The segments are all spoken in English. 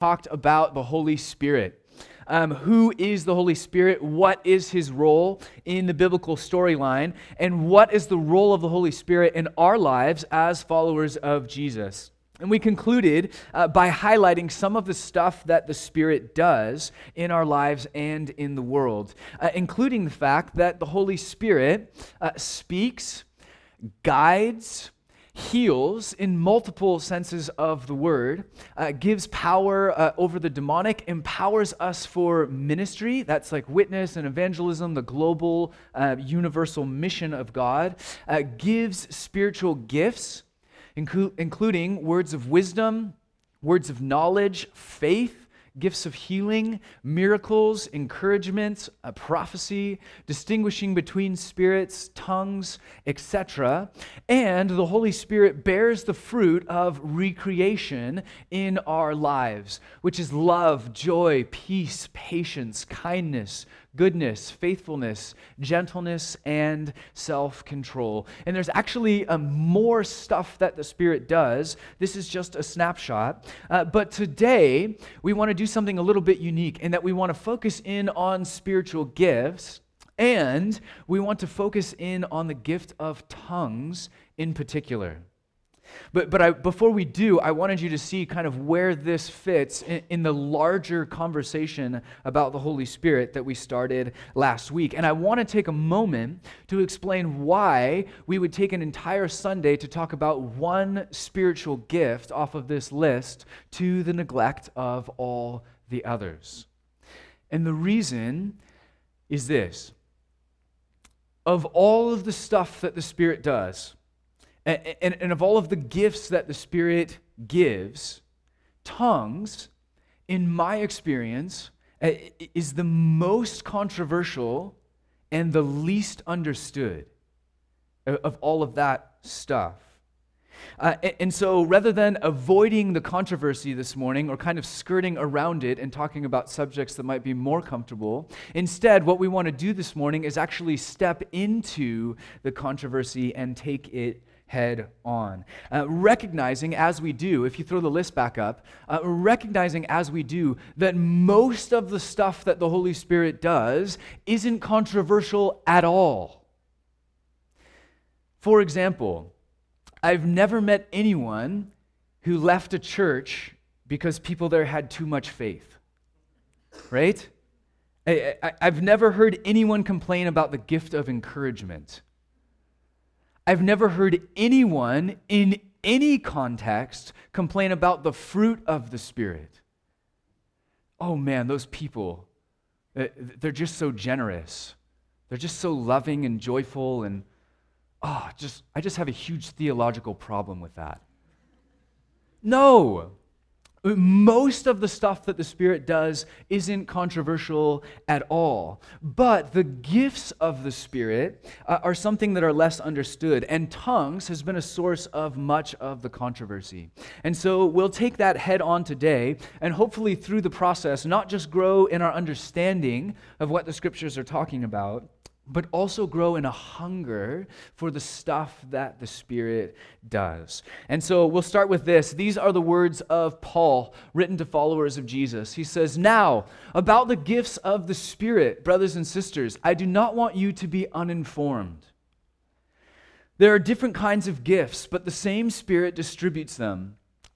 talked about the Holy Spirit. Um, who is the Holy Spirit? What is his role in the biblical storyline? And what is the role of the Holy Spirit in our lives as followers of Jesus? And we concluded uh, by highlighting some of the stuff that the Spirit does in our lives and in the world, uh, including the fact that the Holy Spirit uh, speaks, guides, heals in multiple senses of the word, uh, gives power uh, over the demonic, empowers us for ministry. That's like witness and evangelism, the global, uh, universal mission of God, uh, gives spiritual gifts, inclu- including words of wisdom, words of knowledge, faith gifts of healing, miracles, encouragement, a prophecy, distinguishing between spirits, tongues, etc. And the Holy Spirit bears the fruit of recreation in our lives, which is love, joy, peace, patience, kindness, goodness, faithfulness, gentleness, and self control. And there's actually um, more stuff that the Spirit does. This is just a snapshot. Uh, but today, we want to do something a little bit unique in that we want to focus in on spiritual gifts. And we want to focus in on the gift of tongues in particular. But, but I, before we do, I wanted you to see kind of where this fits in, in, the larger conversation about the Holy Spirit that we started last week. And I want to take a moment to explain why we would take an entire Sunday to talk about one spiritual gift off of this list to the neglect of all the others. And the reason is this of all of the stuff that the Spirit does, and, and, of all of the gifts that the Spirit gives, tongues, in my experience, is the most controversial and the least understood of all of that stuff. Uh, and so rather than avoiding the controversy this morning or kind of skirting around it and talking about subjects that might be more comfortable, instead, what we want to do this morning is actually step into the controversy and take it head on. Uh, recognizing as we do, if you throw the list back up, uh, recognizing as we do that most of the stuff that the Holy Spirit does isn't controversial at all. For example, I've never met anyone who left a church because people there had too much faith. Right? I, have never heard anyone complain about the gift of encouragement I've never heard anyone in any context complain about the fruit of the Spirit. Oh man, those people, eh, they're just so generous. They're just so loving and joyful and oh, just I just have a huge theological problem with that. No. Most of the stuff that the Spirit does isn't controversial at all. But the gifts of the Spirit uh, are something that are less understood. And tongues has been a source of much of the controversy. And so we'll take that head on today and hopefully through the process, not just grow in our understanding of what the Scriptures are talking about but also grow in a hunger for the stuff that the Spirit does. And so we'll start with this. These are the words of Paul written to followers of Jesus. He says, Now, about the gifts of the Spirit, brothers and sisters, I do not want you to be uninformed. There are different kinds of gifts, but the same Spirit distributes them.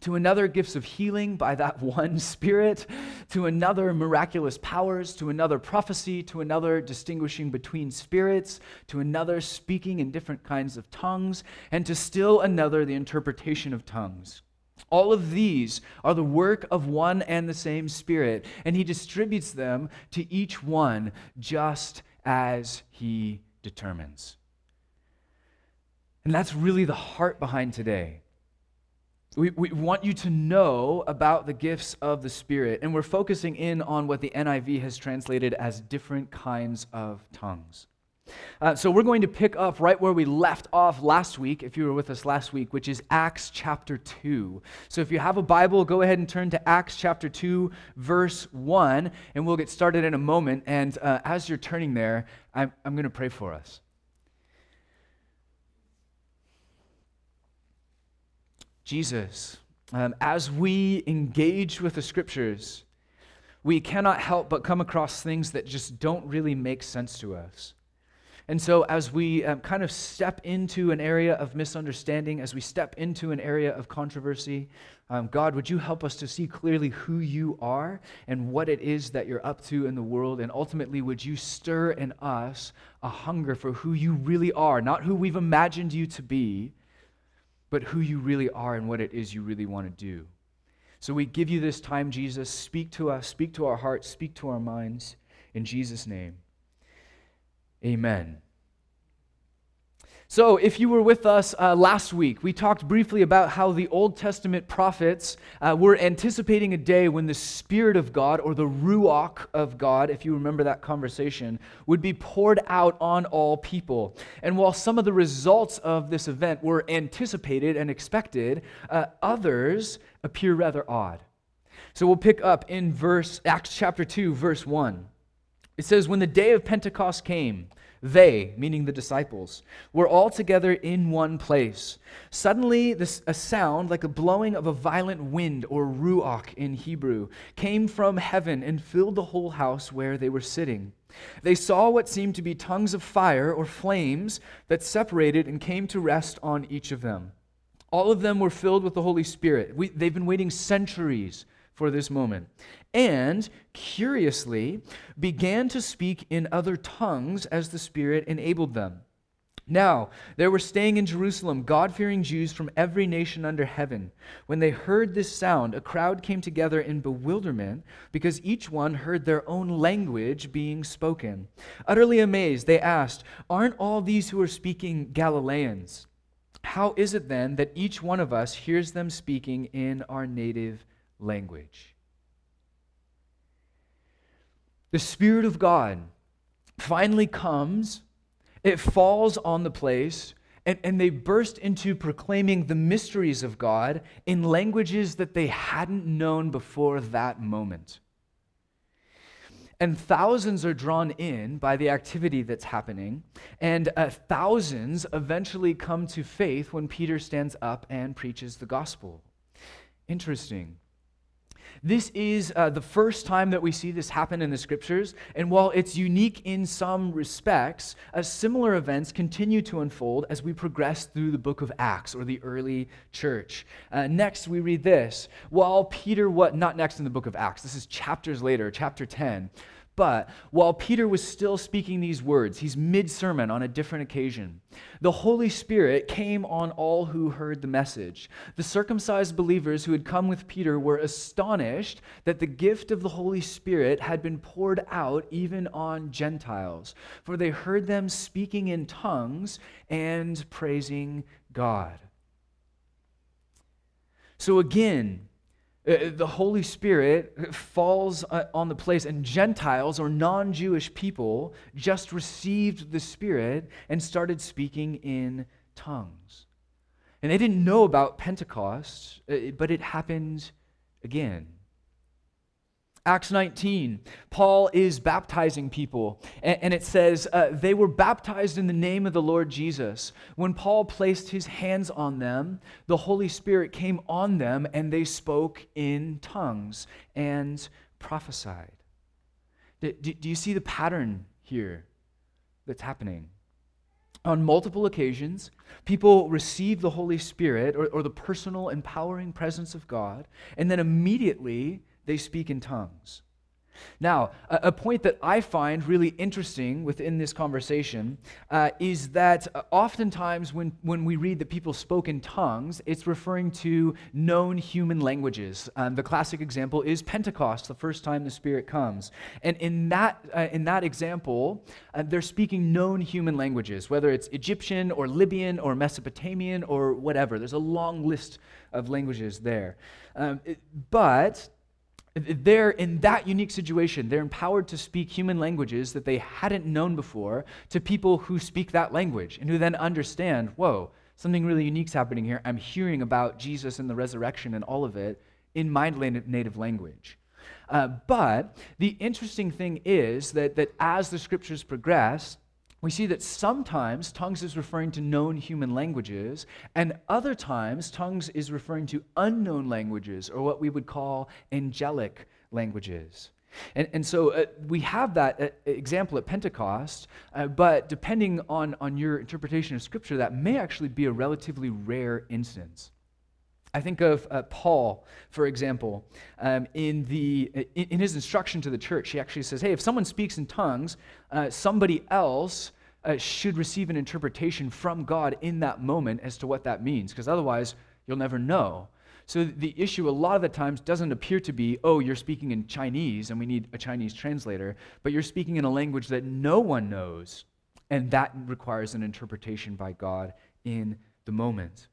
to another gifts of healing by that one Spirit, to another miraculous powers, to another prophecy, to another distinguishing between spirits, to another speaking in different kinds of tongues, and to still another the interpretation of tongues. All of these are the work of one and the same Spirit, and He distributes them to each one just as He determines. And that's really the heart behind today We, we want you to know about the gifts of the Spirit, and we're focusing in on what the NIV has translated as different kinds of tongues. Uh, so we're going to pick up right where we left off last week, if you were with us last week, which is Acts chapter 2. So if you have a Bible, go ahead and turn to Acts chapter 2, verse 1, and we'll get started in a moment. And uh, as you're turning there, I'm, I'm going to pray for us. Jesus, um, as we engage with the scriptures, we cannot help but come across things that just don't really make sense to us. And so, as we um, kind of step into an area of misunderstanding, as we step into an area of controversy, um, God, would you help us to see clearly who you are and what it is that you're up to in the world? And ultimately, would you stir in us a hunger for who you really are, not who we've imagined you to be, but who you really are and what it is you really want to do? So, we give you this time, Jesus. Speak to us, speak to our hearts, speak to our minds. In Jesus' name. Amen. So, if you were with us uh, last week, we talked briefly about how the Old Testament prophets uh, were anticipating a day when the Spirit of God, or the Ruach of God, if you remember that conversation, would be poured out on all people. And while some of the results of this event were anticipated and expected, uh, others appear rather odd. So, we'll pick up in verse Acts chapter 2, verse 1. It says, When the day of Pentecost came, they, meaning the disciples, were all together in one place. Suddenly, this, a sound like a blowing of a violent wind, or ruach in Hebrew, came from heaven and filled the whole house where they were sitting. They saw what seemed to be tongues of fire or flames that separated and came to rest on each of them. All of them were filled with the Holy Spirit. We, they've been waiting centuries for this moment. And, curiously, began to speak in other tongues as the Spirit enabled them. Now, there were staying in Jerusalem God fearing Jews from every nation under heaven. When they heard this sound, a crowd came together in bewilderment because each one heard their own language being spoken. Utterly amazed, they asked, Aren't all these who are speaking Galileans? How is it then that each one of us hears them speaking in our native language. The Spirit of God finally comes, it falls on the place, and, and they burst into proclaiming the mysteries of God in languages that they hadn't known before that moment. And thousands are drawn in by the activity that's happening, and uh, thousands eventually come to faith when Peter stands up and preaches the gospel. Interesting. This is uh, the first time that we see this happen in the scriptures, and while it's unique in some respects, uh, similar events continue to unfold as we progress through the book of Acts or the early church. Uh, next, we read this. While Peter, what, not next in the book of Acts, this is chapters later, chapter 10. But while Peter was still speaking these words, he's mid sermon on a different occasion. The Holy Spirit came on all who heard the message. The circumcised believers who had come with Peter were astonished that the gift of the Holy Spirit had been poured out even on Gentiles, for they heard them speaking in tongues and praising God. So again, the Holy Spirit falls uh, on the place, and Gentiles or non Jewish people just received the Spirit and started speaking in tongues. And they didn't know about Pentecost, uh, but it happened again. Acts 19, Paul is baptizing people, and, it says uh, they were baptized in the name of the Lord Jesus. When Paul placed his hands on them, the Holy Spirit came on them, and they spoke in tongues and prophesied. Do, do you see the pattern here that's happening? On multiple occasions, people receive the Holy Spirit or, or the personal, empowering presence of God, and then immediately they speak in tongues. Now, a, a, point that I find really interesting within this conversation uh, is that uh, oftentimes when, when we read that people spoke in tongues, it's referring to known human languages. Um, the classic example is Pentecost, the first time the Spirit comes. And in that, uh, in that example, uh, they're speaking known human languages, whether it's Egyptian or Libyan or Mesopotamian or whatever. There's a long list of languages there. Um, it, but they're in that unique situation. They're empowered to speak human languages that they hadn't known before to people who speak that language and who then understand, whoa, something really unique's happening here. I'm hearing about Jesus and the resurrection and all of it in my native language. Uh, but the interesting thing is that, that as the scriptures progress, we see that sometimes tongues is referring to known human languages, and other times tongues is referring to unknown languages, or what we would call angelic languages. And, and so uh, we have that uh, example at Pentecost, uh, but depending on, on your interpretation of Scripture, that may actually be a relatively rare instance. I think of uh, Paul, for example, um, in, the, in, in, his instruction to the church. He actually says, hey, if someone speaks in tongues, uh, somebody else uh, should receive an interpretation from God in that moment as to what that means, because otherwise you'll never know. So the issue a lot of the times doesn't appear to be, oh, you're speaking in Chinese and we need a Chinese translator, but you're speaking in a language that no one knows, and that requires an interpretation by God in the moment.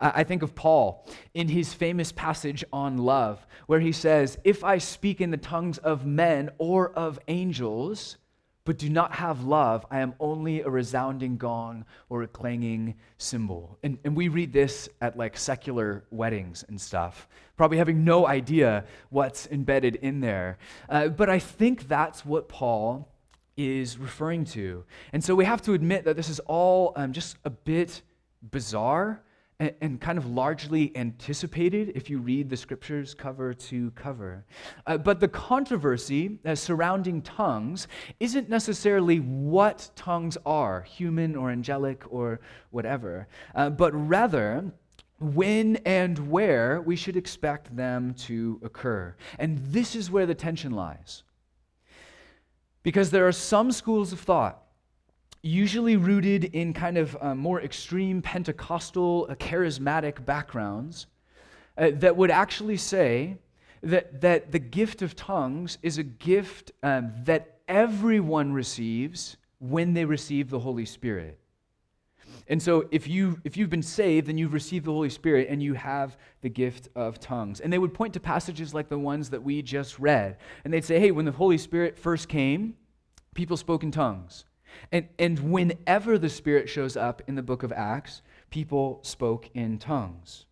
I think of Paul in his famous passage on love, where he says, If I speak in the tongues of men or of angels, but do not have love, I am only a resounding gong or a clanging cymbal. And, and we read this at like secular weddings and stuff, probably having no idea what's embedded in there. Uh, but I think that's what Paul is referring to. And so we have to admit that this is all um, just a bit bizarre and, and, kind of largely anticipated if you read the scriptures cover to cover. Uh, but the controversy uh, surrounding tongues isn't necessarily what tongues are, human or angelic or whatever, uh, but rather, when and where we should expect them to occur. And this is where the tension lies. Because there are some schools of thought usually rooted in kind of uh, more extreme Pentecostal, uh, charismatic backgrounds, uh, that would actually say that, that the gift of tongues is a gift um, that everyone receives when they receive the Holy Spirit. And so if you if you've been saved then you've received the Holy Spirit and you have the gift of tongues. And they would point to passages like the ones that we just read. And they'd say, "Hey, when the Holy Spirit first came, people spoke in tongues." And, and whenever the Spirit shows up in the book of Acts, people spoke in tongues.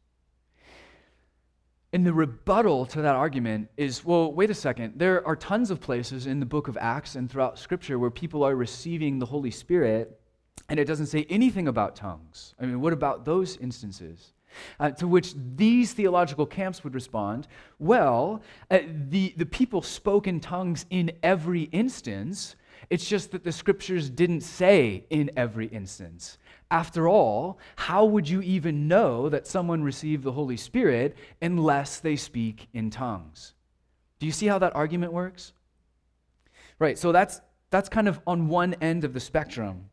And the rebuttal to that argument is well, wait a second. There are tons of places in the book of Acts and throughout Scripture where people are receiving the Holy Spirit, and it doesn't say anything about tongues. I mean, what about those instances? Uh, to which these theological camps would respond well, uh, the, the people spoke in tongues in every instance, it's just that the scriptures didn't say in every instance. After all, how would you even know that someone received the Holy Spirit unless they speak in tongues? Do you see how that argument works? Right, so that's, that's kind of on one end of the spectrum.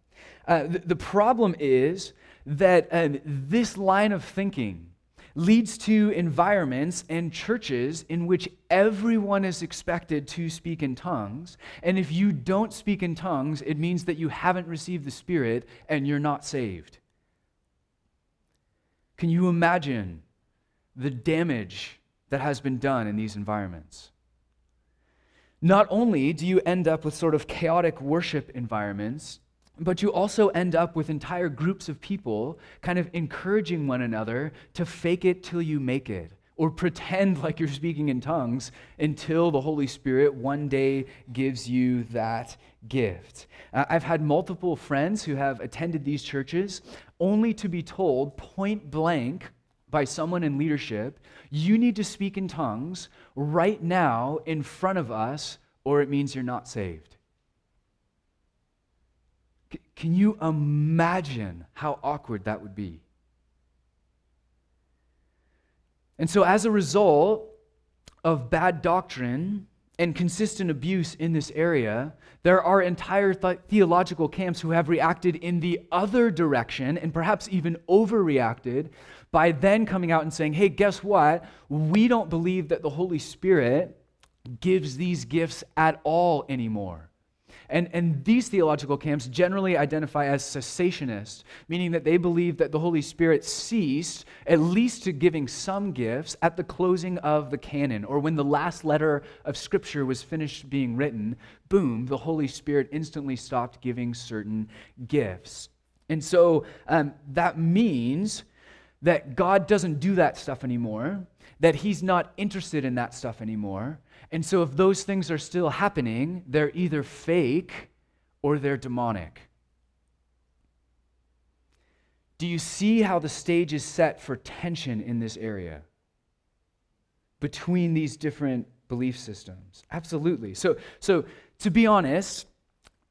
Uh, the, the, problem is that um, this line of thinking leads to environments and churches in which everyone is expected to speak in tongues. And if you don't speak in tongues, it means that you haven't received the Spirit and you're not saved. Can you imagine the damage that has been done in these environments? Not only do you end up with sort of chaotic worship environments, but you also end up with entire groups of people kind of encouraging one another to fake it till you make it or pretend like you're speaking in tongues until the Holy Spirit one day gives you that gift. Uh, I've had multiple friends who have attended these churches only to be told point blank by someone in leadership, you need to speak in tongues right now in front of us, or it means you're not saved. Can you imagine how awkward that would be? And so, as a result of bad doctrine and consistent abuse in this area, there are entire th- theological camps who have reacted in the other direction and perhaps even overreacted by then coming out and saying, hey, guess what? We don't believe that the Holy Spirit gives these gifts at all anymore. And, and these theological camps generally identify as cessationist, meaning that they believe that the Holy Spirit ceased, at least to giving some gifts, at the closing of the canon, or when the last letter of Scripture was finished being written, boom, the Holy Spirit instantly stopped giving certain gifts. And so um, that means that God doesn't do that stuff anymore, that He's not interested in that stuff anymore. And so, if those things are still happening, they're either fake or they're demonic. Do you see how the stage is set for tension in this area between these different belief systems? Absolutely. So, so to be honest,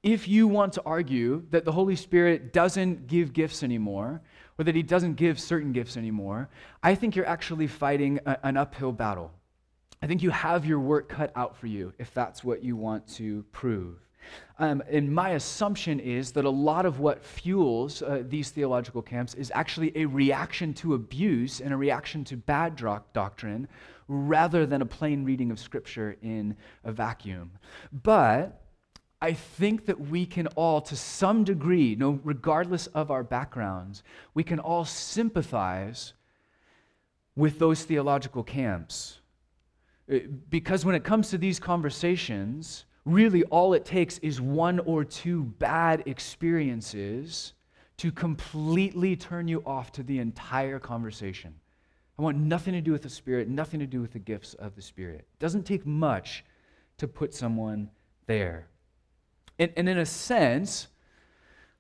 if you want to argue that the Holy Spirit doesn't give gifts anymore, or that he doesn't give certain gifts anymore, I think you're actually fighting a, an uphill battle. I think you have your work cut out for you if that's what you want to prove. Um, and my assumption is that a lot of what fuels uh, these theological camps is actually a reaction to abuse and a reaction to bad doctrine rather than a plain reading of Scripture in a vacuum. But I think that we can all, to some degree, no, regardless of our backgrounds, we can all sympathize with those theological camps. Because when it comes to these conversations, really all it takes is one or two bad experiences to completely turn you off to the entire conversation. I want nothing to do with the Spirit, nothing to do with the gifts of the Spirit. It doesn't take much to put someone there. And, and in a sense,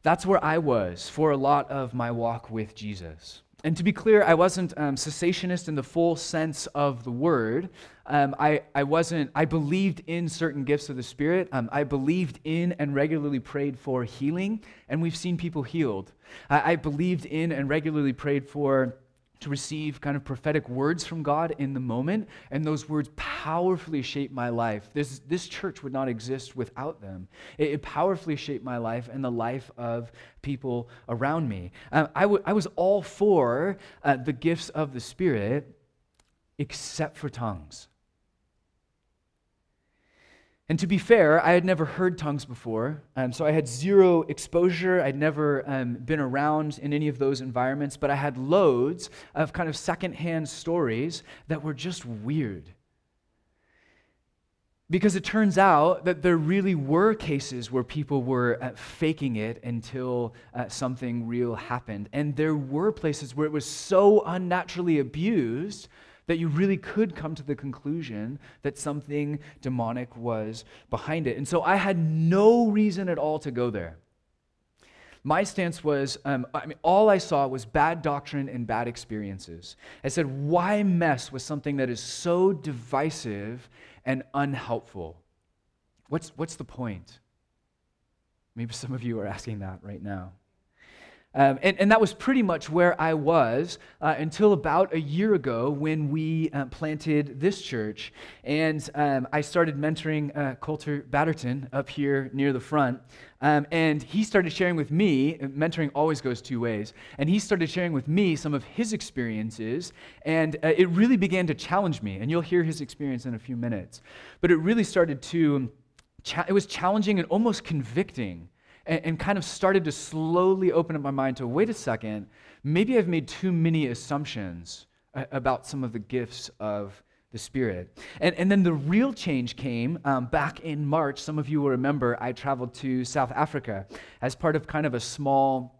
that's where I was for a lot of my walk with Jesus. And to be clear, I wasn't um, cessationist in the full sense of the word. Um, I, I wasn't, I believed in certain gifts of the Spirit. Um, I believed in and regularly prayed for healing, and we've seen people healed. I, I believed in and regularly prayed for to receive kind of prophetic words from God in the moment, and those words powerfully shaped my life. This, this church would not exist without them. It, it powerfully shaped my life and the life of people around me. Uh, I, w- I was all for uh, the gifts of the Spirit, except for tongues. And to be fair, I had never heard tongues before, um, so I had zero exposure. I'd never um, been around in any of those environments, but I had loads of kind of secondhand stories that were just weird. Because it turns out that there really were cases where people were uh, faking it until uh, something real happened. And there were places where it was so unnaturally abused that you really could come to the conclusion that something demonic was behind it. And so I had no reason at all to go there. My stance was um, I mean, all I saw was bad doctrine and bad experiences. I said, why mess with something that is so divisive and unhelpful? What's, what's the point? Maybe some of you are asking that right now. Um, and, and, that was pretty much where I was uh, until about a year ago when we uh, planted this church. And um, I started mentoring uh, Coulter Batterton up here near the front. Um, and he started sharing with me, mentoring always goes two ways, and he started sharing with me some of his experiences. And uh, it really began to challenge me. And you'll hear his experience in a few minutes. But it really started to, cha- it was challenging and almost convicting and, and kind of started to slowly open up my mind to wait a second, maybe I've made too many assumptions about some of the gifts of the Spirit. And, and then the real change came um, back in March. Some of you will remember I traveled to South Africa as part of kind of a small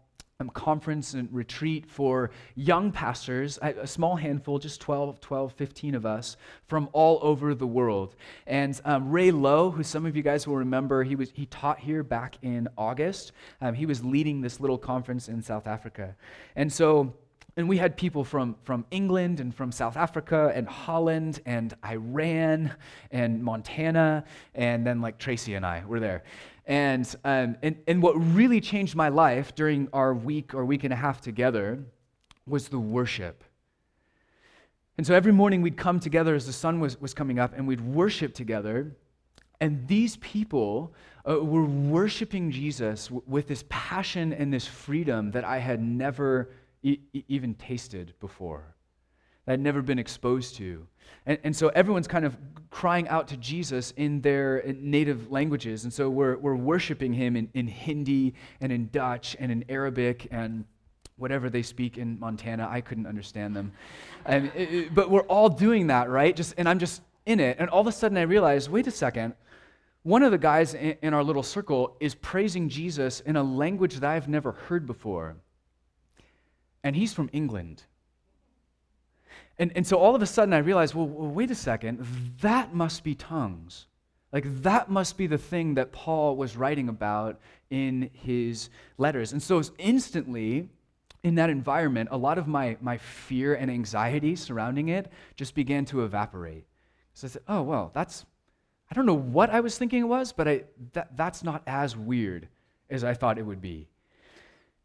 conference and retreat for young pastors, a small handful, just 12, 12, 15 of us from all over the world. And um, Ray Lowe, who some of you guys will remember, he, was, he taught here back in August. Um, he was leading this little conference in South Africa. And so, and we had people from, from England and from South Africa and Holland and Iran and Montana, and then like Tracy and I were there. And, um, and, and what really changed my life during our week or week and a half together was the worship. And so every morning we'd come together as the sun was, was coming up and we'd worship together. And these people uh, were worshiping Jesus w- with this passion and this freedom that I had never e- even tasted before, that I'd never been exposed to. And, and so everyone's kind of crying out to Jesus in their uh, native languages. And so we're, we're worshiping him in, in Hindi and in Dutch and in Arabic and whatever they speak in Montana. I couldn't understand them. And it, but we're all doing that, right? Just, and I'm just in it. And all of a sudden I realize wait a second. One of the guys in, in our little circle is praising Jesus in a language that I've never heard before. And he's from England. And, and so all of a sudden I realized, well, wait a second, that must be tongues. Like that must be the thing that Paul was writing about in his letters. And so instantly, in that environment, a lot of my, my fear and anxiety surrounding it just began to evaporate. So I said, oh, well, that's, I don't know what I was thinking it was, but I, that, that's not as weird as I thought it would be.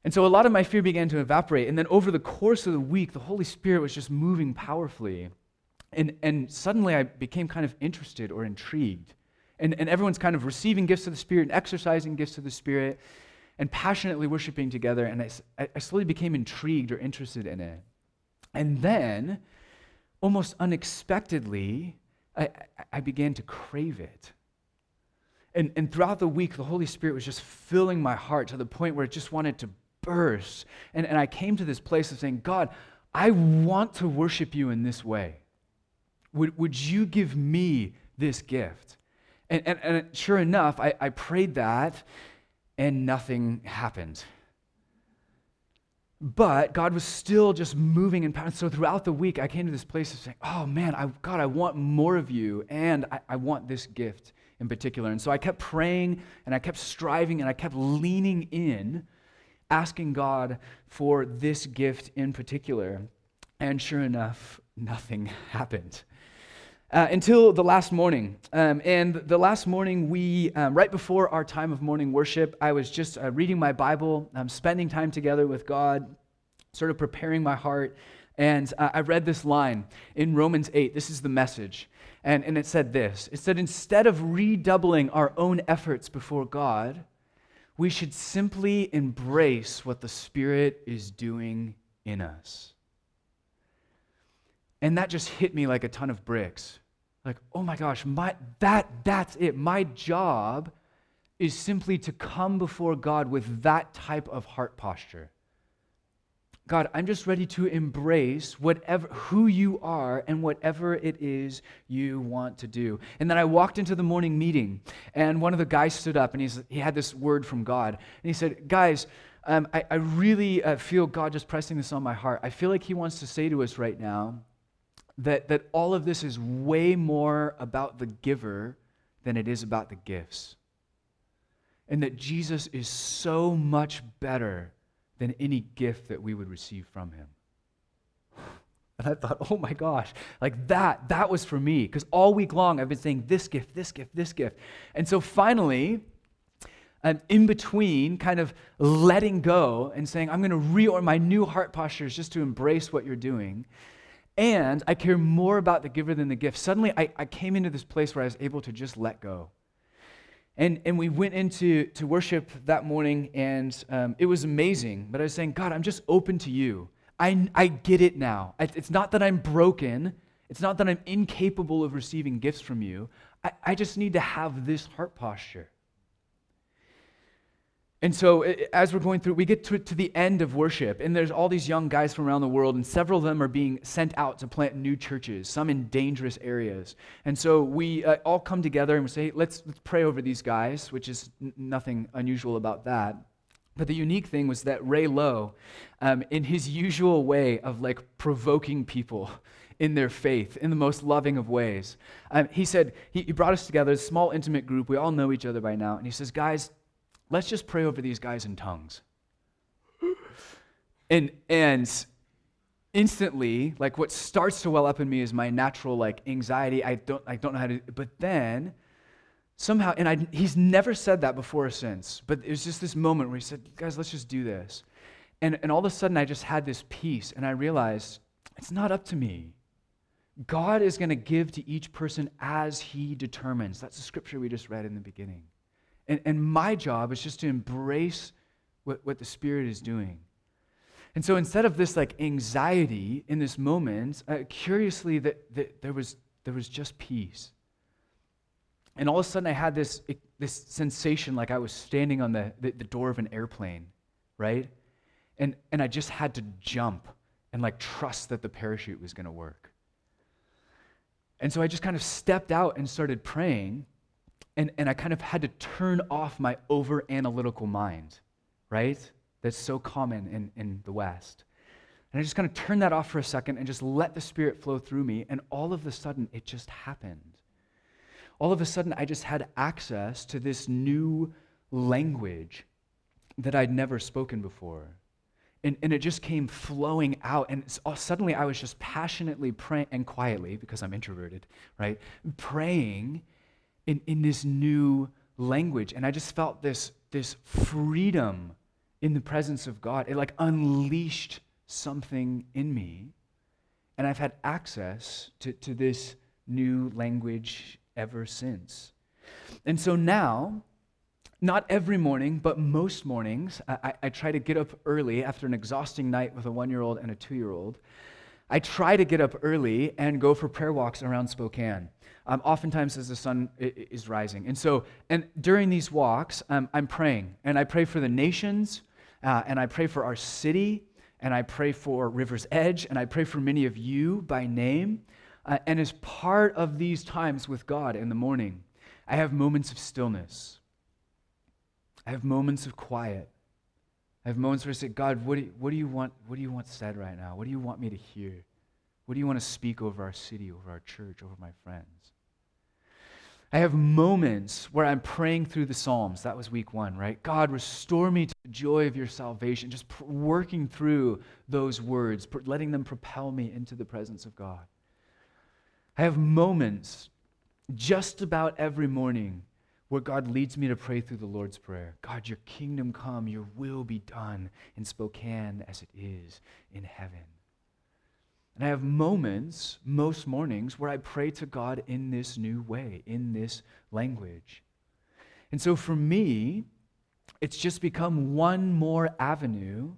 And so a lot of my fear began to evaporate. And then over the course of the week, the Holy Spirit was just moving powerfully. And, and suddenly I became kind of interested or intrigued. And, and everyone's kind of receiving gifts of the Spirit and exercising gifts of the Spirit and passionately worshiping together. And I, I slowly became intrigued or interested in it. And then, almost unexpectedly, I, I began to crave it. And, and throughout the week, the Holy Spirit was just filling my heart to the point where it just wanted to burst. And, and I came to this place of saying, God, I want to worship you in this way. Would, would you give me this gift? And, and, and sure enough, I, I prayed that and nothing happened. But God was still just moving and power. So throughout the week, I came to this place of saying, Oh man, I, God, I want more of you, and I, I want this gift in particular. And so I kept praying and I kept striving and I kept leaning in asking God for this gift in particular. And sure enough, nothing happened. Uh, until the last morning. Um, and the last morning, we, um, right before our time of morning worship, I was just uh, reading my Bible, um, spending time together with God, sort of preparing my heart. And uh, I read this line in Romans 8. This is the message. And, and it said this It said, Instead of redoubling our own efforts before God, we should simply embrace what the Spirit is doing in us. And that just hit me like a ton of bricks. Like, oh my gosh, my, that, that's it. My job is simply to come before God with that type of heart posture. God, I'm just ready to embrace whatever who you are and whatever it is you want to do. And then I walked into the morning meeting, and one of the guys stood up, and he's, he had this word from God, and he said, "Guys, um, I, I, really uh, feel God just pressing this on my heart. I feel like He wants to say to us right now that that all of this is way more about the giver than it is about the gifts, and that Jesus is so much better." Than any gift that we would receive from him. And I thought, oh my gosh, like that, that was for me. Because all week long I've been saying this gift, this gift, this gift. And so finally, um, in between, kind of letting go and saying, I'm going to reorder my new heart posture is just to embrace what you're doing. And I care more about the giver than the gift. Suddenly, I, I came into this place where I was able to just let go. And, and we went into to worship that morning, and um, it was amazing. But I was saying, God, I'm just open to you. I, I get it now. It's not that I'm broken, it's not that I'm incapable of receiving gifts from you. I, I just need to have this heart posture. And so, as we're going through, we get to, to the end of worship, and there's all these young guys from around the world, and several of them are being sent out to plant new churches, some in dangerous areas. And so, we uh, all come together and we say, hey, let's, let's pray over these guys, which is n- nothing unusual about that. But the unique thing was that Ray Lowe, um, in his usual way of like provoking people in their faith in the most loving of ways, um, he said, he, he brought us together, a small, intimate group. We all know each other by now. And he says, guys, let's just pray over these guys in tongues. And, and instantly, like what starts to well up in me is my natural like anxiety. I don't, I don't know how to, but then somehow, and I, he's never said that before or since, but it was just this moment where he said, guys, let's just do this. And, and all of a sudden, I just had this peace, and I realized it's not up to me. God is going to give to each person as he determines. That's the scripture we just read in the beginning. And, and my job is just to embrace what, what the Spirit is doing. And so instead of this like anxiety in this moment, uh, curiously, that, there, was, there was just peace. And all of a sudden, I had this, this sensation like I was standing on the, the, the door of an airplane, right? And, and I just had to jump and like trust that the parachute was going to work. And so I just kind of stepped out and started praying, and, and I kind of had to turn off my over analytical mind, right? That's so common in, in the West. And I just kind of turned that off for a second and just let the Spirit flow through me, and all of a sudden it just happened. All of a sudden I just had access to this new language that I'd never spoken before. And, and it just came flowing out. And suddenly I was just passionately praying, and quietly, because I'm introverted, right? Praying in, in this new language. And I just felt this, this freedom in the presence of God. It like unleashed something in me. And I've had access to, to this new language ever since. And so now, not every morning, but most mornings, I, I, try to get up early after an exhausting night with a one year old and a two year old. I try to get up early and go for prayer walks around Spokane, um, oftentimes as the sun is rising. And so, and during these walks, um, I'm praying, and I pray for the nations, uh, and I pray for our city, and I pray for River's Edge, and I pray for many of you by name. Uh, and as part of these times with God in the morning, I have moments of stillness I have moments of quiet. I have moments where I say, God, what do, you, what do you want? What do you want said right now? What do you want me to hear? What do you want to speak over our city, over our church, over my friends? I have moments where I'm praying through the Psalms. That was week one, right? God, restore me to the joy of your salvation. Just pr- working through those words, pr- letting them propel me into the presence of God. I have moments just about every morning where God leads me to pray through the Lord's Prayer God, your kingdom come, your will be done in Spokane as it is in heaven. And I have moments, most mornings, where I pray to God in this new way, in this language. And so for me, it's just become one more avenue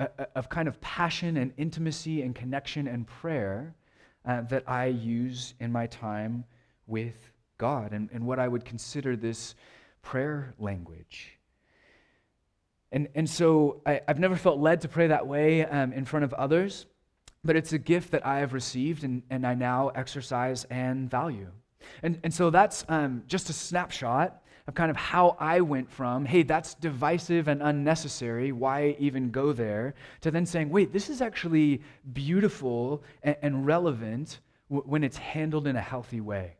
uh, uh, of kind of passion and intimacy and connection and prayer uh, that I use in my time with God and, and what I would consider this prayer language. And, and so I, have never felt led to pray that way um, in front of others, but it's a gift that I have received and, and I now exercise and value. And, and so that's um, just a snapshot of kind of how I went from, hey, that's divisive and unnecessary, why even go there, to then saying, wait, this is actually beautiful and, and relevant w- when it's handled in a healthy way.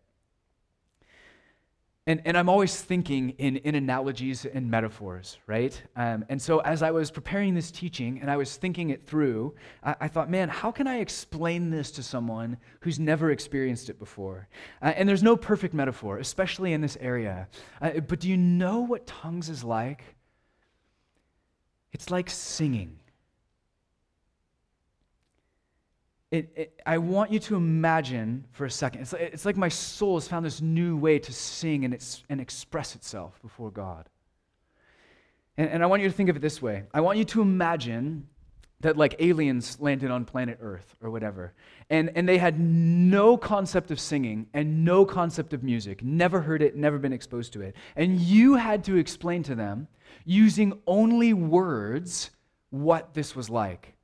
And, and I'm always thinking in, in analogies and metaphors, right? Um, and so as I was preparing this teaching and I was thinking it through, I, I thought, man, how can I explain this to someone who's never experienced it before? Uh, and there's no perfect metaphor, especially in this area. Uh, but do you know what tongues is like? It's like singing. It, it, I want you to imagine for a second. It's like, it's like my soul has found this new way to sing and, it's, and express itself before God. And, and I want you to think of it this way I want you to imagine that like aliens landed on planet Earth or whatever, and, and they had no concept of singing and no concept of music, never heard it, never been exposed to it. And you had to explain to them, using only words, what this was like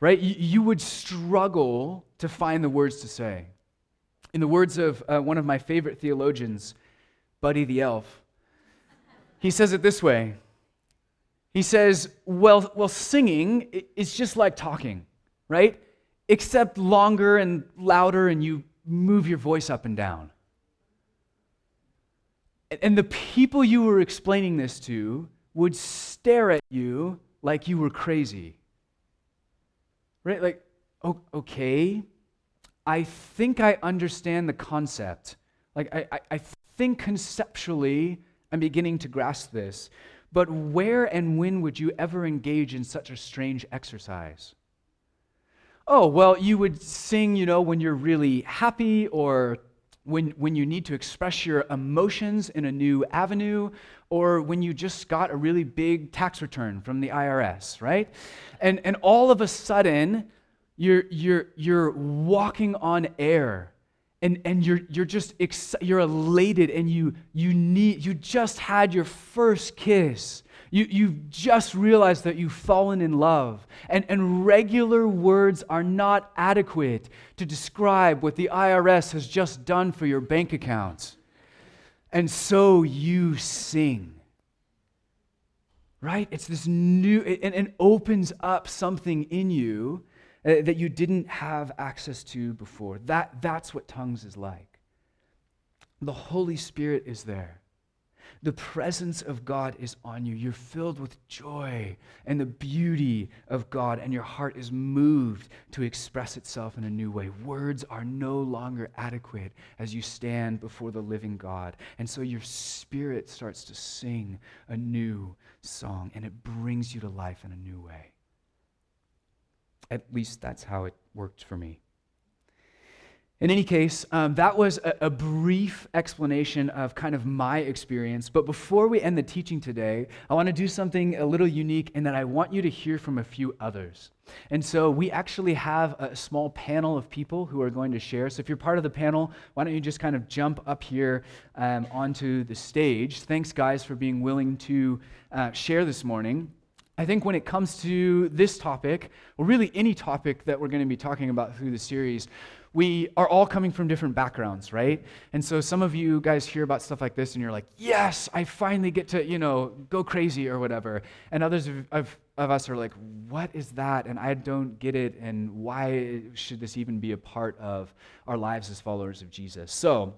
right? You, you would struggle to find the words to say. In the words of uh, one of my favorite theologians, Buddy the Elf, he says it this way. He says, well, well, singing is just like talking, right? Except longer and louder, and you move your voice up and down. And the people you were explaining this to would stare at you like you were crazy. Right? Like, okay, I think I understand the concept. Like, I, I, I think conceptually I'm beginning to grasp this. But where and when would you ever engage in such a strange exercise? oh, well, you would sing, you know, when you're really happy or when, when you need to express your emotions in a new avenue, or when you just got a really big tax return from the IRS, right? And, and all of a sudden, you're, you're, you're walking on air and, and you're, you're just ex- you're elated and you, you, need, you just had your first kiss you, you've just realized that you've fallen in love. And, and regular words are not adequate to describe what the IRS has just done for your bank account. And so you sing. Right? It's this new, and it, it opens up something in you uh, that you didn't have access to before. That, that's what tongues is like. The Holy Spirit is there. The presence of God is on you. You're filled with joy and the beauty of God, and your heart is moved to express itself in a new way. Words are no longer adequate as you stand before the living God. And so your spirit starts to sing a new song, and it brings you to life in a new way. At least that's how it worked for me. In any case, um, that was a, a, brief explanation of kind of my experience. But before we end the teaching today, I want to do something a little unique in that I want you to hear from a few others. And so we actually have a small panel of people who are going to share. So if you're part of the panel, why don't you just kind of jump up here um, onto the stage? Thanks, guys, for being willing to uh, share this morning. I think when it comes to this topic, or really any topic that we're going to be talking about through the series, we are all coming from different backgrounds, right? And so some of you guys hear about stuff like this and you're like, yes, I finally get to, you know, go crazy or whatever. And others of, of, of us are like, what is that? And I don't get it. And why should this even be a part of our lives as followers of Jesus? So,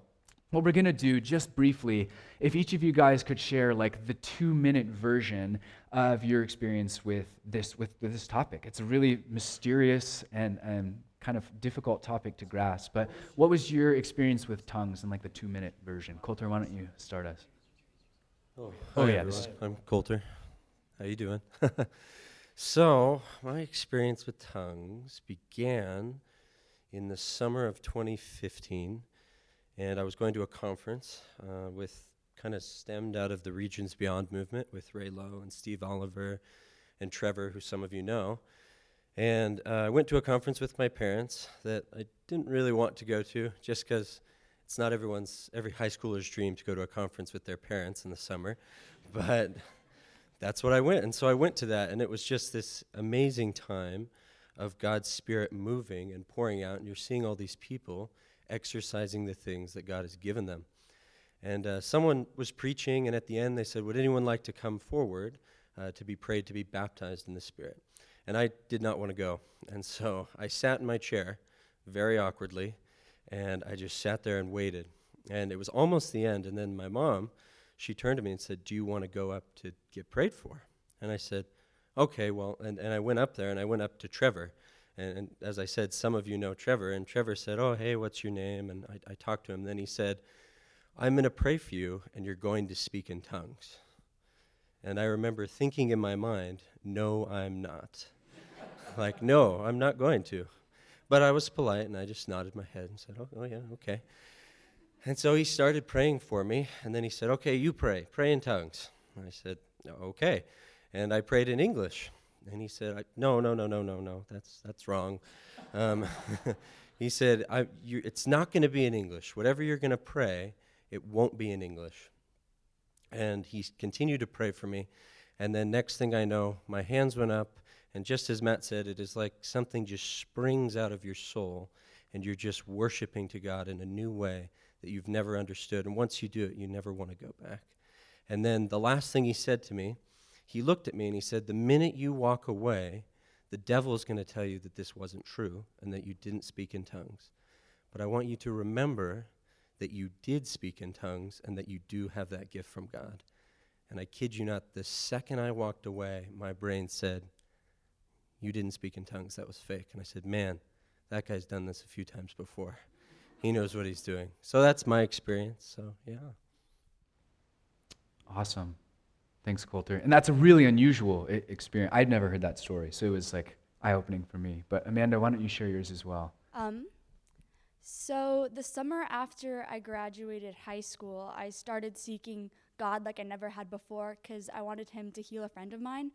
what we're going to do just briefly if each of you guys could share like the two minute version of your experience with this with, with this topic it's a really mysterious and, and kind of difficult topic to grasp. But what was your experience with tongues in like the two minute version? Coulter, why don't you start us? Oh, oh yeah, is, I'm Coulter. How you doing? so my experience with tongues began in the summer of 2015, and I was going to a conference uh, with kind of stemmed out of the Regions Beyond movement with Ray Lowe and Steve Oliver and Trevor, who some of you know. And uh, I went to a conference with my parents that I didn't really want to go to just because it's not everyone's, every high schooler's dream to go to a conference with their parents in the summer. But that's what I went. And so I went to that, and it was just this amazing time of God's Spirit moving and pouring out, and you're seeing all these people exercising the things that God has given them. And uh, someone was preaching, and at the end they said, Would anyone like to come forward uh, to be prayed to be baptized in the Spirit? And I did not want to go. And so I sat in my chair very awkwardly, and I just sat there and waited. And it was almost the end. And then my mom, she turned to me and said, Do you want to go up to get prayed for? And I said, Okay, well, and, and I went up there and I went up to Trevor. And, and as I said, some of you know Trevor. And Trevor said, Oh, hey, what's your name? And I, I talked to him. Then he said, I'm going to pray for you, and you're going to speak in tongues. And I remember thinking in my mind, no, I'm not. like, no, I'm not going to. But I was polite and I just nodded my head and said, oh, oh, yeah, okay. And so he started praying for me. And then he said, okay, you pray. Pray in tongues. And I said, okay. And I prayed in English. And he said, no, no, no, no, no, no. That's, that's wrong. Um, he said, it's not going to be in English. Whatever you're going to pray, it won't be in English. And he continued to pray for me. And then next thing I know, my hands went up. And just as Matt said, it is like something just springs out of your soul. And you're just worshiping to God in a new way that you've never understood. And once you do it, you never want to go back. And then the last thing he said to me, he looked at me and he said, The minute you walk away, the devil is going to tell you that this wasn't true and that you didn't speak in tongues. But I want you to remember that you did speak in tongues and that you do have that gift from God. And I kid you not, the second I walked away, my brain said, You didn't speak in tongues. That was fake. And I said, Man, that guy's done this a few times before. He knows what he's doing. So that's my experience. So, yeah. Awesome. Thanks, Coulter. And that's a really unusual I- experience. I'd never heard that story. So it was like eye opening for me. But Amanda, why don't you share yours as well? Um, so the summer after I graduated high school, I started seeking God like I never had before because I wanted Him to heal a friend of mine.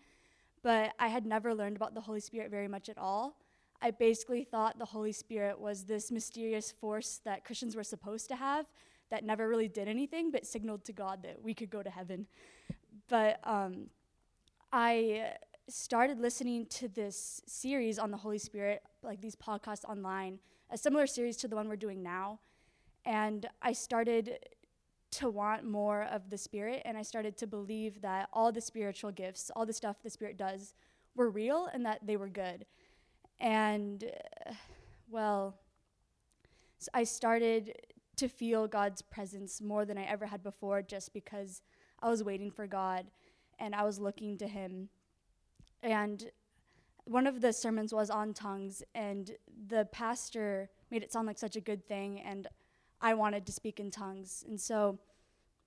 But I had never learned about the Holy Spirit very much at all. I basically thought the Holy Spirit was this mysterious force that Christians were supposed to have that never really did anything but signaled to God that we could go to heaven. But um, I started listening to this series on the Holy Spirit, like these podcasts online, a similar series to the one we're doing now. And I started to want more of the Spirit, and I started to believe that all the spiritual gifts, all the stuff the Spirit does, were real and that they were good. And, uh, well, so I started to feel God's presence more than I ever had before just because I was waiting for God and I was looking to Him. And one of the sermons was on tongues, and the pastor made it sound like such a good thing, and I wanted to speak in tongues. And so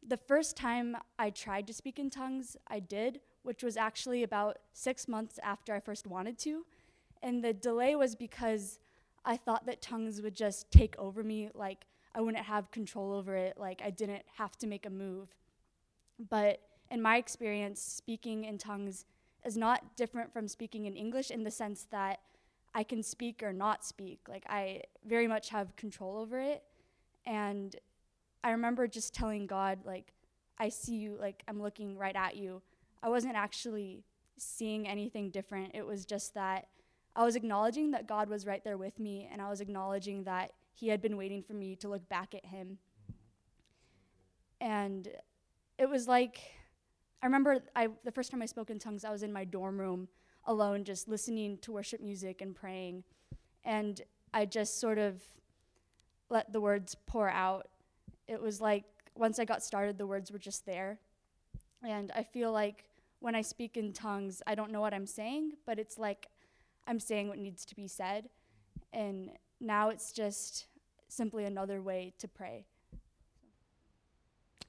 the first time I tried to speak in tongues, I did, which was actually about six months after I first wanted to. And the delay was because I thought that tongues would just take over me, like I wouldn't have control over it, like I didn't have to make a move. But in my experience, speaking in tongues is not different from speaking in English in the sense that I can speak or not speak. Like I very much have control over it. And I remember just telling God, like, I see you, like, I'm looking right at you. I wasn't actually seeing anything different. It was just that I was acknowledging that God was right there with me, and I was acknowledging that He had been waiting for me to look back at Him. And it was like, I remember I, the first time I spoke in tongues, I was in my dorm room alone, just listening to worship music and praying. And I just sort of let the words pour out. It was like once I got started, the words were just there. And I feel like when I speak in tongues, I don't know what I'm saying, but it's like I'm saying what needs to be said. And now it's just simply another way to pray.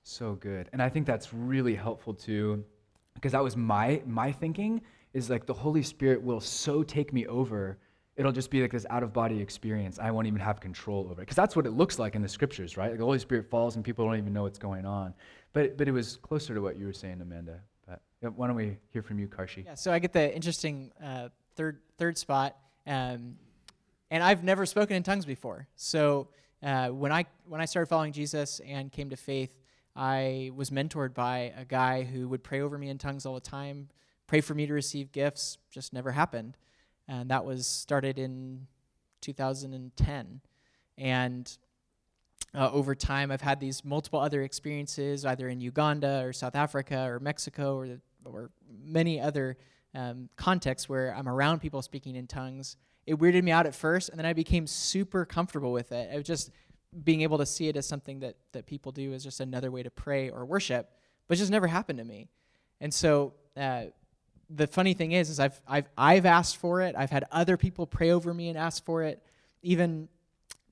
So good. And I think that's really helpful too, because that was my my thinking is like the Holy Spirit will so take me over, it'll just be like this out of body experience. I won't even have control over it. Because that's what it looks like in the scriptures, right? Like the Holy Spirit falls and people don't even know what's going on. But but it was closer to what you were saying, Amanda. But why don't we hear from you, Karshi? Yeah, so I get the interesting uh, third third spot. Um, and I've never spoken in tongues before. So uh, when I when I started following Jesus and came to faith, I was mentored by a guy who would pray over me in tongues all the time, pray for me to receive gifts. Just never happened, and that was started in 2010. And uh, over time, I've had these multiple other experiences, either in Uganda or South Africa or Mexico or the, or many other um, contexts where I'm around people speaking in tongues. It weirded me out at first, and then I became super comfortable with it. It just being able to see it as something that that people do is just another way to pray or worship, but just never happened to me. And so uh, the funny thing is, is I've I've I've asked for it. I've had other people pray over me and ask for it. Even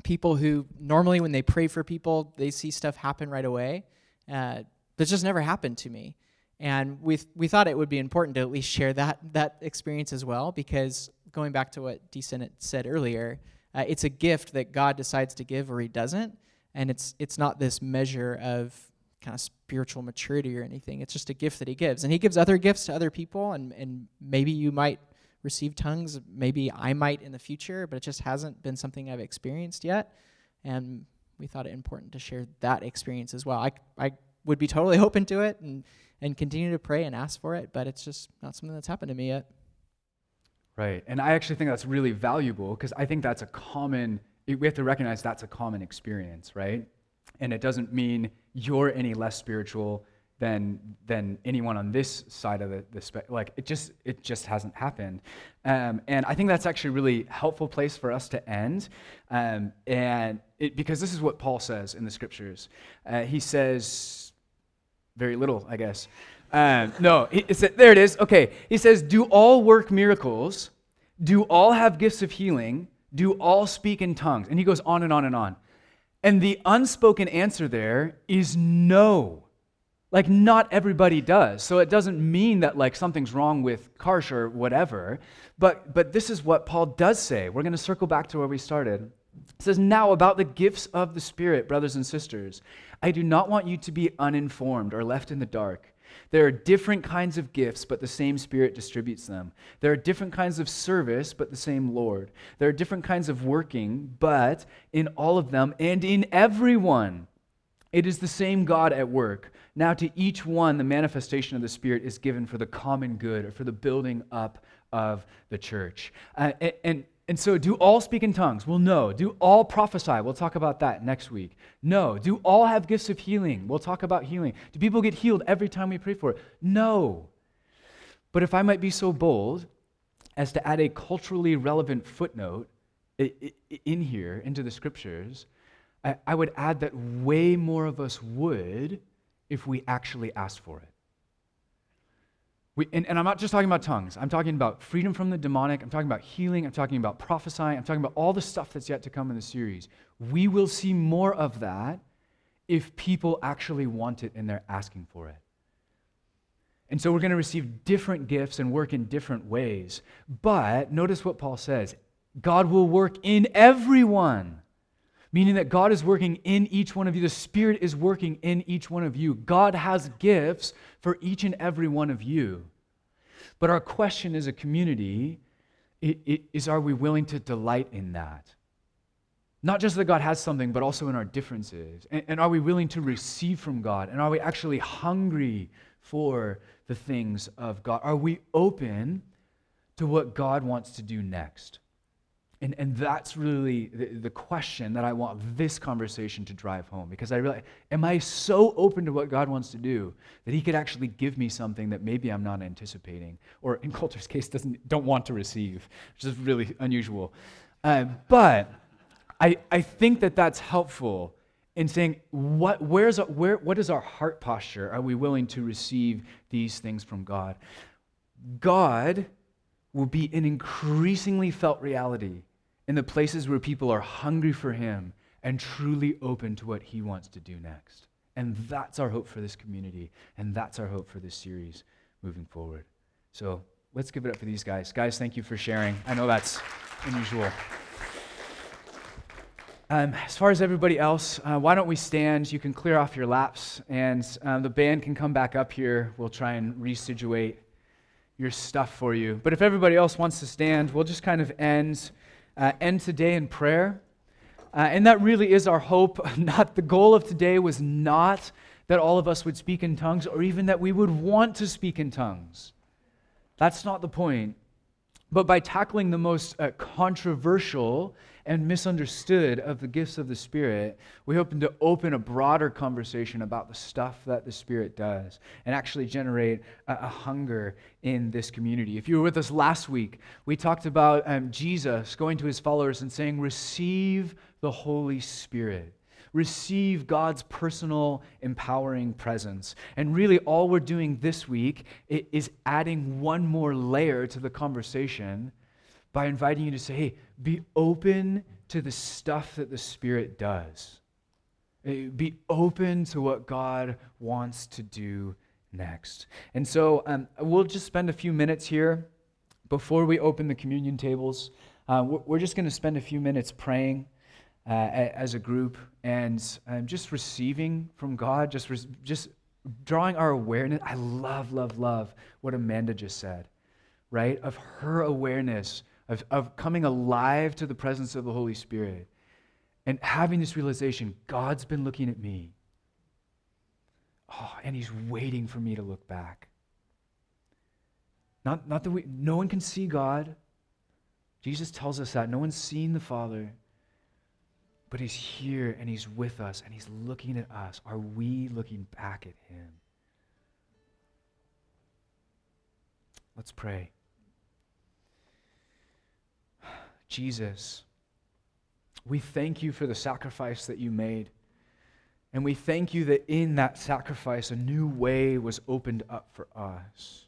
people who normally when they pray for people, they see stuff happen right away. Uh, that just never happened to me. And we we thought it would be important to at least share that that experience as well, because going back to what D. said earlier, uh, it's a gift that God decides to give or He doesn't, and it's it's not this measure of kind of spiritual maturity or anything. It's just a gift that He gives, and He gives other gifts to other people, and and maybe you might receive tongues, maybe I might in the future, but it just hasn't been something I've experienced yet, and we thought it important to share that experience as well. I I would be totally open to it and and continue to pray and ask for it, but it's just not something that's happened to me yet. Right. And I actually think that's really valuable because I think that's a common, we have to recognize that's a common experience, right? And it doesn't mean you're any less spiritual than than anyone on this side of the, the spe- like it just it just hasn't happened um, and i think that's actually a really helpful place for us to end um, and it, because this is what paul says in the scriptures uh, he says very little i guess um, no, he, there it is. Okay. He says, Do all work miracles? Do all have gifts of healing? Do all speak in tongues? And he goes on and on and on. And the unspoken answer there is no. Like, not everybody does. So it doesn't mean that, like, something's wrong with Karsh or whatever. But, but this is what Paul does say. We're going to circle back to where we started. It says, Now about the gifts of the Spirit, brothers and sisters, I do not want you to be uninformed or left in the dark. There are different kinds of gifts, but the same Spirit distributes them. There are different kinds of service, but the same Lord. There are different kinds of working, but in all of them and in everyone, it is the same God at work. Now, to each one, the manifestation of the Spirit is given for the common good or for the building up of the church. Uh, and, and, and so, do all speak in tongues? Well, no. Do all prophesy? We'll talk about that next week. No. Do all have gifts of healing? We'll talk about healing. Do people get healed every time we pray for it? No. But if I might be so bold as to add a culturally relevant footnote in here into the scriptures, I, would add that way more of us would if we actually asked for it. We, and, and, I'm not just talking about tongues. I'm talking about freedom from the demonic. I'm talking about healing. I'm talking about prophesying. I'm talking about all the stuff that's yet to come in the series. We will see more of that if people actually want it and they're asking for it. And so we're going to receive different gifts and work in different ways. But notice what Paul says God will work in everyone meaning that God is working in each one of you. The Spirit is working in each one of you. God has gifts for each and every one of you. But our question as a community is are we willing to delight in that? Not just that God has something, but also in our differences. And, are we willing to receive from God? And are we actually hungry for the things of God? Are we open to what God wants to do next? And, and that's really the, the, question that I want this conversation to drive home because I realize, am I so open to what God wants to do that He could actually give me something that maybe I'm not anticipating, or in Coulter's case, doesn't, don't want to receive, which is really unusual. Uh, but I, I think that that's helpful in saying, what, where's, where, what is our heart posture? Are we willing to receive these things from God? God will be an increasingly felt reality in the places where people are hungry for Him and truly open to what He wants to do next. And that's our hope for this community, and that's our hope for this series moving forward. So let's give it up for these guys. Guys, thank you for sharing. I know that's unusual. Um, as far as everybody else, uh, why don't we stand? You can clear off your laps, and um, the band can come back up here. We'll try and resituate your stuff for you. But if everybody else wants to stand, we'll just kind of end uh, end today in prayer. Uh, and that really is our hope. Not the goal of today was not that all of us would speak in tongues or even that we would want to speak in tongues. That's not the point. But by tackling the most uh, controversial and misunderstood of the gifts of the Spirit, we hope to open a broader conversation about the stuff that the Spirit does and actually generate a, a hunger in this community. If you were with us last week, we talked about um, Jesus going to his followers and saying, Receive the Holy Spirit receive God's personal, empowering presence. And really, all we're doing this week is adding one more layer to the conversation by inviting you to say, hey, be open to the stuff that the Spirit does. Be open to what God wants to do next. And so um, we'll just spend a few minutes here before we open the communion tables. Uh, we're just going to spend a few minutes praying uh, as a group and um, just receiving from God, just, just drawing our awareness. I love, love, love what Amanda just said, right? Of her awareness, of, of coming alive to the presence of the Holy Spirit and having this realization God's been looking at me. Oh, and he's waiting for me to look back. Not, not that we, no one can see God. Jesus tells us that. No one's seen the Father. But he's here and he's with us and he's looking at us. Are we looking back at him? Let's pray. Jesus, we thank you for the sacrifice that you made. And we thank you that in that sacrifice, a new way was opened up for us.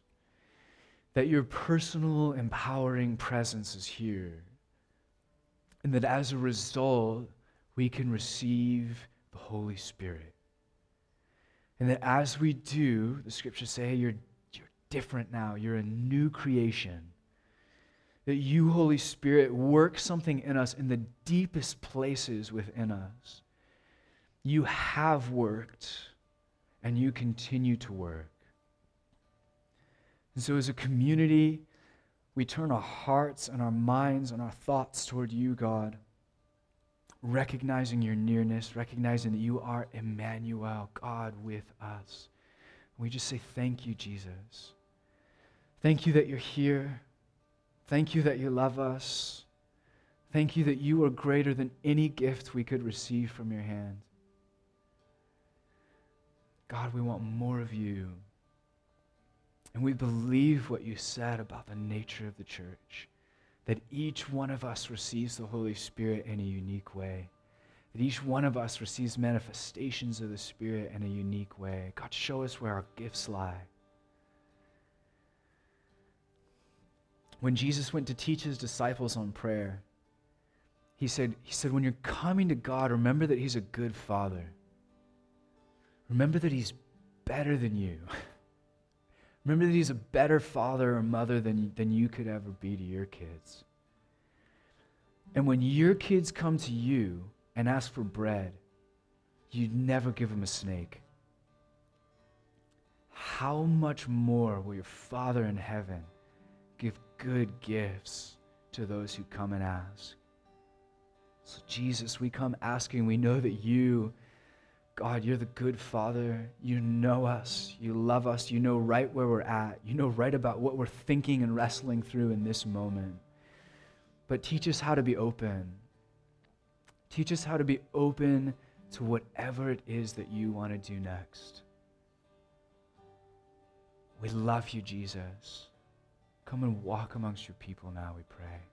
That your personal, empowering presence is here. And that as a result, we can receive the Holy Spirit. And that as we do, the scriptures say you're, you're different now. You're a new creation. That you, Holy Spirit, work something in us in the deepest places within us. You have worked and you continue to work. And so, as a community, we turn our hearts and our minds and our thoughts toward you, God, recognizing your nearness, recognizing that you are Emmanuel, God with us. We just say, Thank you, Jesus. Thank you that you're here. Thank you that you love us. Thank you that you are greater than any gift we could receive from your hand. God, we want more of you. And we believe what you said about the nature of the church that each one of us receives the Holy Spirit in a unique way. That each one of us receives manifestations of the Spirit in a unique way. God, show us where our gifts lie. When Jesus went to teach his disciples on prayer, he said, he said, When you're coming to God, remember that He's a good Father. Remember that He's better than you. Remember that he's a better father or mother than, than you could ever be to your kids. And when your kids come to you and ask for bread, you'd never give them a snake. How much more will your Father in heaven good gifts to those who come and ask? So, Jesus, we come asking. We know that you God, you're the good Father. You know us. You love us. You know right where we're at. You know right about what we're thinking and wrestling through in this moment. But teach us how to be open. Teach us how to be open to whatever it is that you want to do next. We love you, Jesus. Come and walk amongst your people now, we pray.